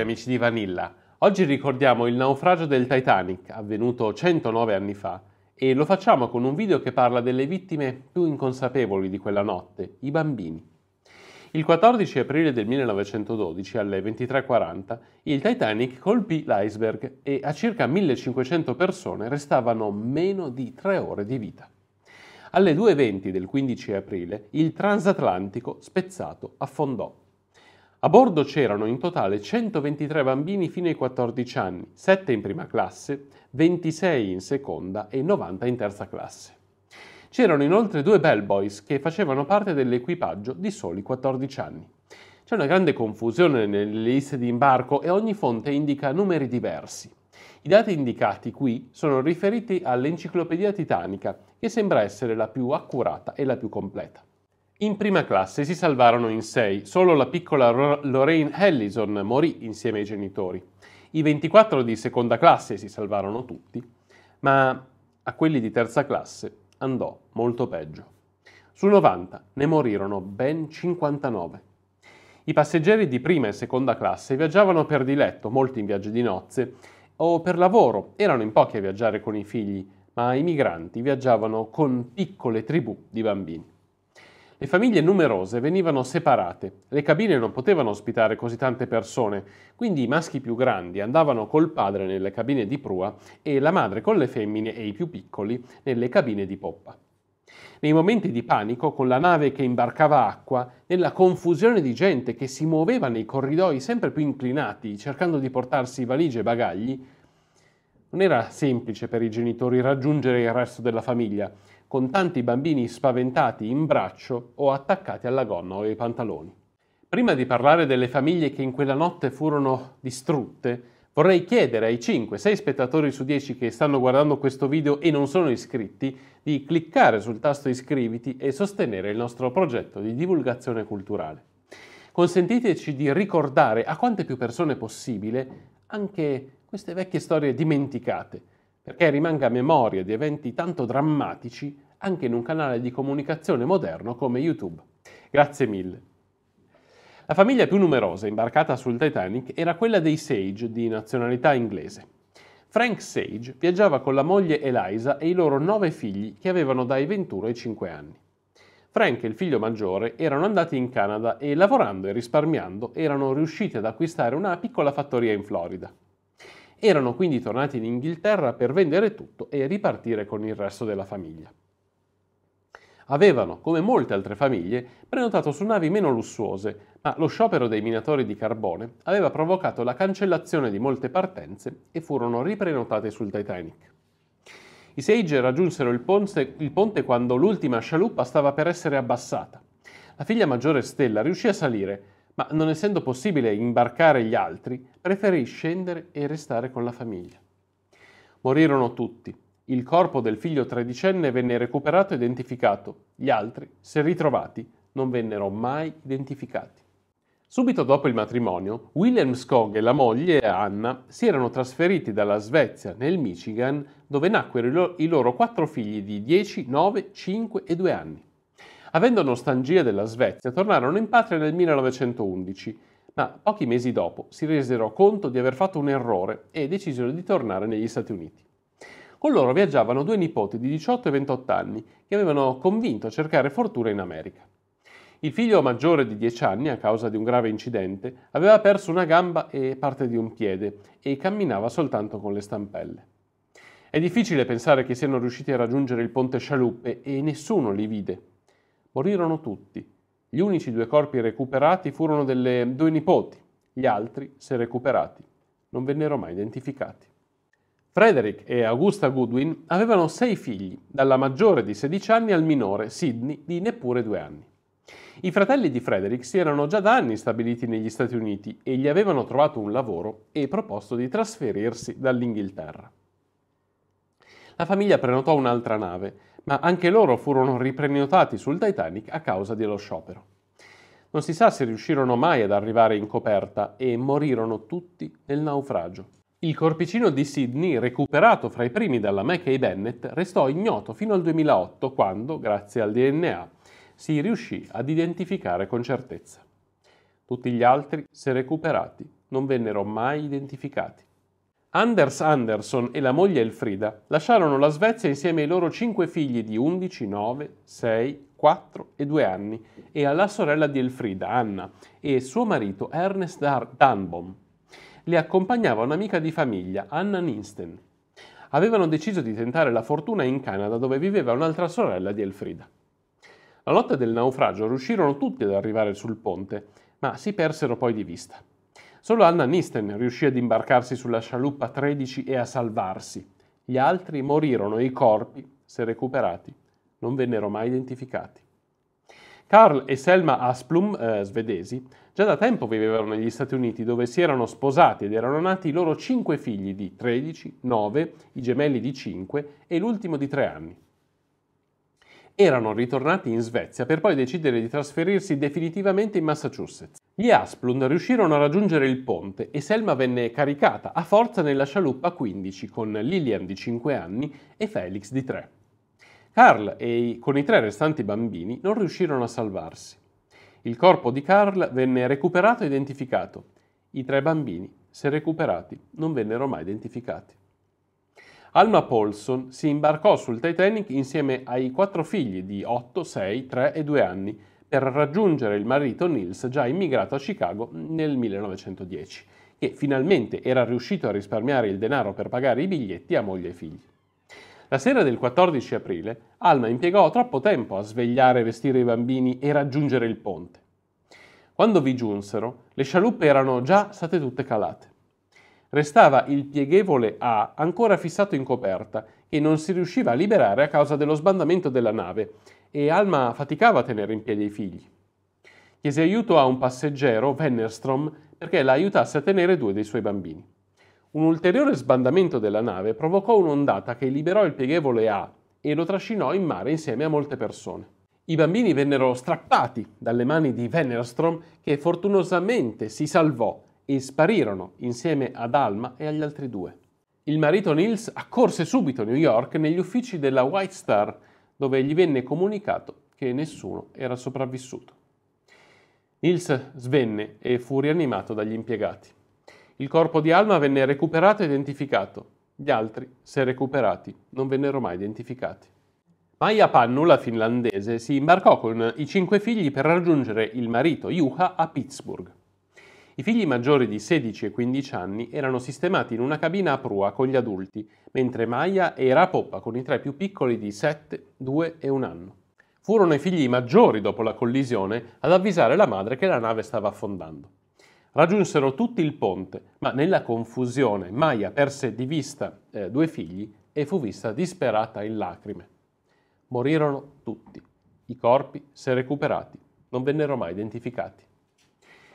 Amici di Vanilla. Oggi ricordiamo il naufragio del Titanic, avvenuto 109 anni fa, e lo facciamo con un video che parla delle vittime più inconsapevoli di quella notte, i bambini. Il 14 aprile del 1912, alle 23.40, il Titanic colpì l'iceberg e a circa 1500 persone restavano meno di tre ore di vita. Alle 2.20 del 15 aprile, il transatlantico spezzato affondò. A bordo c'erano in totale 123 bambini fino ai 14 anni, 7 in prima classe, 26 in seconda e 90 in terza classe. C'erano inoltre due bellboys che facevano parte dell'equipaggio di soli 14 anni. C'è una grande confusione nelle liste di imbarco e ogni fonte indica numeri diversi. I dati indicati qui sono riferiti all'Enciclopedia Titanica, che sembra essere la più accurata e la più completa. In prima classe si salvarono in sei, solo la piccola Lorraine Ellison morì insieme ai genitori. I 24 di seconda classe si salvarono tutti, ma a quelli di terza classe andò molto peggio. Su 90 ne morirono ben 59. I passeggeri di prima e seconda classe viaggiavano per diletto, molti in viaggi di nozze, o per lavoro, erano in pochi a viaggiare con i figli, ma i migranti viaggiavano con piccole tribù di bambini. Le famiglie numerose venivano separate, le cabine non potevano ospitare così tante persone, quindi i maschi più grandi andavano col padre nelle cabine di prua e la madre con le femmine e i più piccoli nelle cabine di poppa. Nei momenti di panico, con la nave che imbarcava acqua, nella confusione di gente che si muoveva nei corridoi sempre più inclinati, cercando di portarsi valigie e bagagli, non era semplice per i genitori raggiungere il resto della famiglia, con tanti bambini spaventati in braccio o attaccati alla gonna o ai pantaloni. Prima di parlare delle famiglie che in quella notte furono distrutte, vorrei chiedere ai 5-6 spettatori su 10 che stanno guardando questo video e non sono iscritti di cliccare sul tasto iscriviti e sostenere il nostro progetto di divulgazione culturale. Consentiteci di ricordare a quante più persone possibile anche queste vecchie storie dimenticate perché rimanga memoria di eventi tanto drammatici anche in un canale di comunicazione moderno come YouTube. Grazie mille. La famiglia più numerosa imbarcata sul Titanic era quella dei Sage di nazionalità inglese. Frank Sage viaggiava con la moglie Eliza e i loro nove figli che avevano dai 21 ai 5 anni. Frank e il figlio maggiore erano andati in Canada e lavorando e risparmiando erano riusciti ad acquistare una piccola fattoria in Florida. Erano quindi tornati in Inghilterra per vendere tutto e ripartire con il resto della famiglia. Avevano, come molte altre famiglie, prenotato su navi meno lussuose, ma lo sciopero dei minatori di carbone aveva provocato la cancellazione di molte partenze e furono riprenotate sul Titanic. I Sage raggiunsero il ponte, il ponte quando l'ultima scialuppa stava per essere abbassata. La figlia maggiore Stella riuscì a salire, ma non essendo possibile imbarcare gli altri, preferì scendere e restare con la famiglia. Morirono tutti. Il corpo del figlio tredicenne venne recuperato e identificato. Gli altri, se ritrovati, non vennero mai identificati. Subito dopo il matrimonio, William Skog e la moglie Anna si erano trasferiti dalla Svezia nel Michigan, dove nacquero i loro quattro figli di 10, 9, 5 e 2 anni. Avendo nostalgia della Svezia, tornarono in patria nel 1911, ma pochi mesi dopo si resero conto di aver fatto un errore e decisero di tornare negli Stati Uniti. Con loro viaggiavano due nipoti di 18 e 28 anni che avevano convinto a cercare fortuna in America. Il figlio maggiore di 10 anni, a causa di un grave incidente, aveva perso una gamba e parte di un piede e camminava soltanto con le stampelle. È difficile pensare che siano riusciti a raggiungere il ponte Scialuppe e nessuno li vide. Morirono tutti. Gli unici due corpi recuperati furono delle due nipoti, gli altri, se recuperati, non vennero mai identificati. Frederick e Augusta Goodwin avevano sei figli, dalla maggiore di 16 anni al minore, Sidney, di neppure due anni. I fratelli di Frederick si erano già da anni stabiliti negli Stati Uniti e gli avevano trovato un lavoro e proposto di trasferirsi dall'Inghilterra. La famiglia prenotò un'altra nave, ma anche loro furono riprenotati sul Titanic a causa dello sciopero. Non si sa se riuscirono mai ad arrivare in coperta e morirono tutti nel naufragio. Il corpicino di Sydney, recuperato fra i primi dalla Mackay Bennett, restò ignoto fino al 2008 quando, grazie al DNA, si riuscì ad identificare con certezza. Tutti gli altri, se recuperati, non vennero mai identificati. Anders Andersson e la moglie Elfrida lasciarono la Svezia insieme ai loro cinque figli di 11, 9, 6, 4 e 2 anni e alla sorella di Elfrida, Anna, e suo marito Ernest Danbom li accompagnava un'amica di famiglia, Anna Ninsten. Avevano deciso di tentare la fortuna in Canada dove viveva un'altra sorella di Elfrida. La notte del naufragio riuscirono tutti ad arrivare sul ponte, ma si persero poi di vista. Solo Anna Nisten riuscì ad imbarcarsi sulla scialuppa 13 e a salvarsi. Gli altri morirono e i corpi, se recuperati, non vennero mai identificati. Carl e Selma Asplum, eh, svedesi, già da tempo vivevano negli Stati Uniti dove si erano sposati ed erano nati i loro cinque figli di 13, 9, i gemelli di 5 e l'ultimo di 3 anni. Erano ritornati in Svezia per poi decidere di trasferirsi definitivamente in Massachusetts. Gli Asplund riuscirono a raggiungere il ponte e Selma venne caricata a forza nella scialuppa 15 con Lillian di 5 anni e Felix di 3. Carl e con i tre restanti bambini non riuscirono a salvarsi. Il corpo di Carl venne recuperato e identificato. I tre bambini, se recuperati, non vennero mai identificati. Alma Paulson si imbarcò sul Titanic insieme ai quattro figli di 8, 6, 3 e 2 anni per raggiungere il marito Nils già immigrato a Chicago nel 1910, che finalmente era riuscito a risparmiare il denaro per pagare i biglietti a moglie e figli. La sera del 14 aprile, Alma impiegò troppo tempo a svegliare vestire i bambini e raggiungere il ponte. Quando vi giunsero, le scialuppe erano già state tutte calate. Restava il pieghevole A ancora fissato in coperta e non si riusciva a liberare a causa dello sbandamento della nave e Alma faticava a tenere in piedi i figli. Chiese aiuto a un passeggero, Wennerstrom, perché la aiutasse a tenere due dei suoi bambini. Un ulteriore sbandamento della nave provocò un'ondata che liberò il pieghevole A e lo trascinò in mare insieme a molte persone. I bambini vennero strappati dalle mani di Wennerstrom che fortunosamente si salvò e sparirono insieme ad Alma e agli altri due. Il marito Nils accorse subito a New York negli uffici della White Star dove gli venne comunicato che nessuno era sopravvissuto. Nils svenne e fu rianimato dagli impiegati. Il corpo di Alma venne recuperato e identificato. Gli altri, se recuperati, non vennero mai identificati. Maja Pannu, la finlandese, si imbarcò con i cinque figli per raggiungere il marito Juha a Pittsburgh. I figli maggiori di 16 e 15 anni erano sistemati in una cabina a prua con gli adulti, mentre Maya era a poppa con i tre più piccoli di 7, 2 e 1 anno. Furono i figli maggiori dopo la collisione ad avvisare la madre che la nave stava affondando. Raggiunsero tutti il ponte, ma nella confusione Maya perse di vista eh, due figli e fu vista disperata in lacrime. Morirono tutti. I corpi, se recuperati, non vennero mai identificati.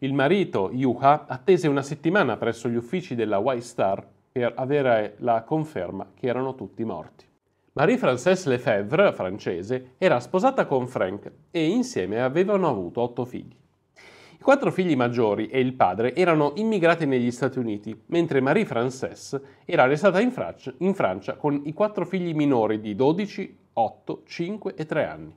Il marito, Yuha, attese una settimana presso gli uffici della White Star per avere la conferma che erano tutti morti. Marie-Française Lefebvre, francese, era sposata con Frank e insieme avevano avuto otto figli. I quattro figli maggiori e il padre erano immigrati negli Stati Uniti, mentre Marie-Française era restata in Francia, in Francia con i quattro figli minori di 12, 8, 5 e 3 anni.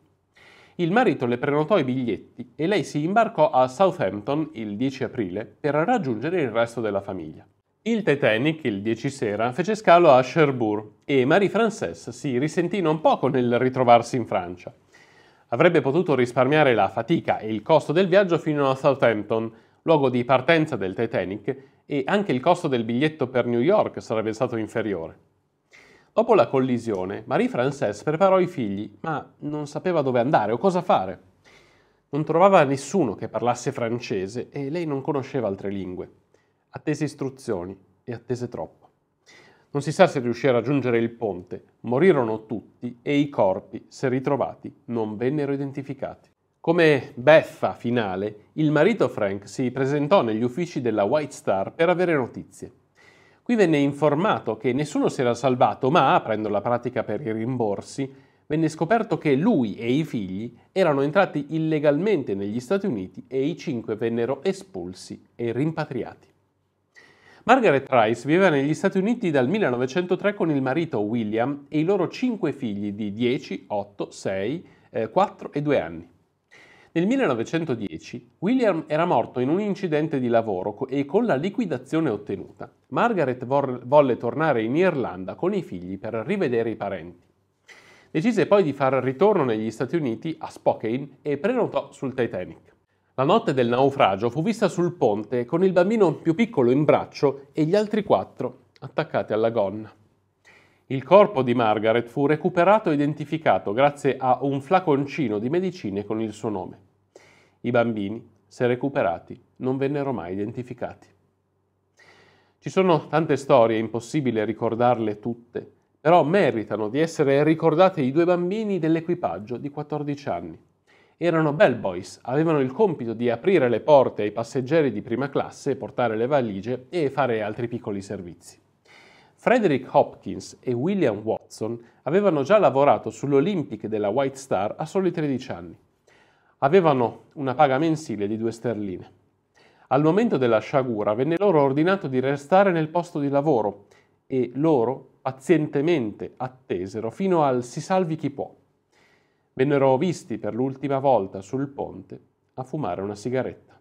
Il marito le prenotò i biglietti e lei si imbarcò a Southampton il 10 aprile per raggiungere il resto della famiglia. Il Titanic, il 10 sera, fece scalo a Cherbourg e Marie-Française si risentì non poco nel ritrovarsi in Francia. Avrebbe potuto risparmiare la fatica e il costo del viaggio fino a Southampton, luogo di partenza del Titanic, e anche il costo del biglietto per New York sarebbe stato inferiore. Dopo la collisione, Marie-Française preparò i figli, ma non sapeva dove andare o cosa fare. Non trovava nessuno che parlasse francese e lei non conosceva altre lingue. Attese istruzioni e attese troppo. Non si sa se riuscì a raggiungere il ponte, morirono tutti e i corpi, se ritrovati, non vennero identificati. Come beffa finale, il marito Frank si presentò negli uffici della White Star per avere notizie. Qui venne informato che nessuno si era salvato, ma, aprendo la pratica per i rimborsi, venne scoperto che lui e i figli erano entrati illegalmente negli Stati Uniti e i cinque vennero espulsi e rimpatriati. Margaret Rice viveva negli Stati Uniti dal 1903 con il marito William e i loro cinque figli di 10, 8, 6, eh, 4 e 2 anni. Nel 1910 William era morto in un incidente di lavoro e con la liquidazione ottenuta, Margaret volle tornare in Irlanda con i figli per rivedere i parenti. Decise poi di far ritorno negli Stati Uniti a Spokane e prenotò sul Titanic. La notte del naufragio fu vista sul ponte con il bambino più piccolo in braccio e gli altri quattro attaccati alla gonna. Il corpo di Margaret fu recuperato e identificato grazie a un flaconcino di medicine con il suo nome. I bambini, se recuperati, non vennero mai identificati. Ci sono tante storie, è impossibile ricordarle tutte, però meritano di essere ricordate i due bambini dell'equipaggio di 14 anni erano bellboys, avevano il compito di aprire le porte ai passeggeri di prima classe, portare le valigie e fare altri piccoli servizi. Frederick Hopkins e William Watson avevano già lavorato sull'Olympic della White Star a soli 13 anni. Avevano una paga mensile di due sterline. Al momento della sciagura venne loro ordinato di restare nel posto di lavoro e loro pazientemente attesero fino al si salvi chi può vennero visti per l'ultima volta sul ponte a fumare una sigaretta.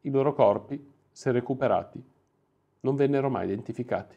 I loro corpi, se recuperati, non vennero mai identificati.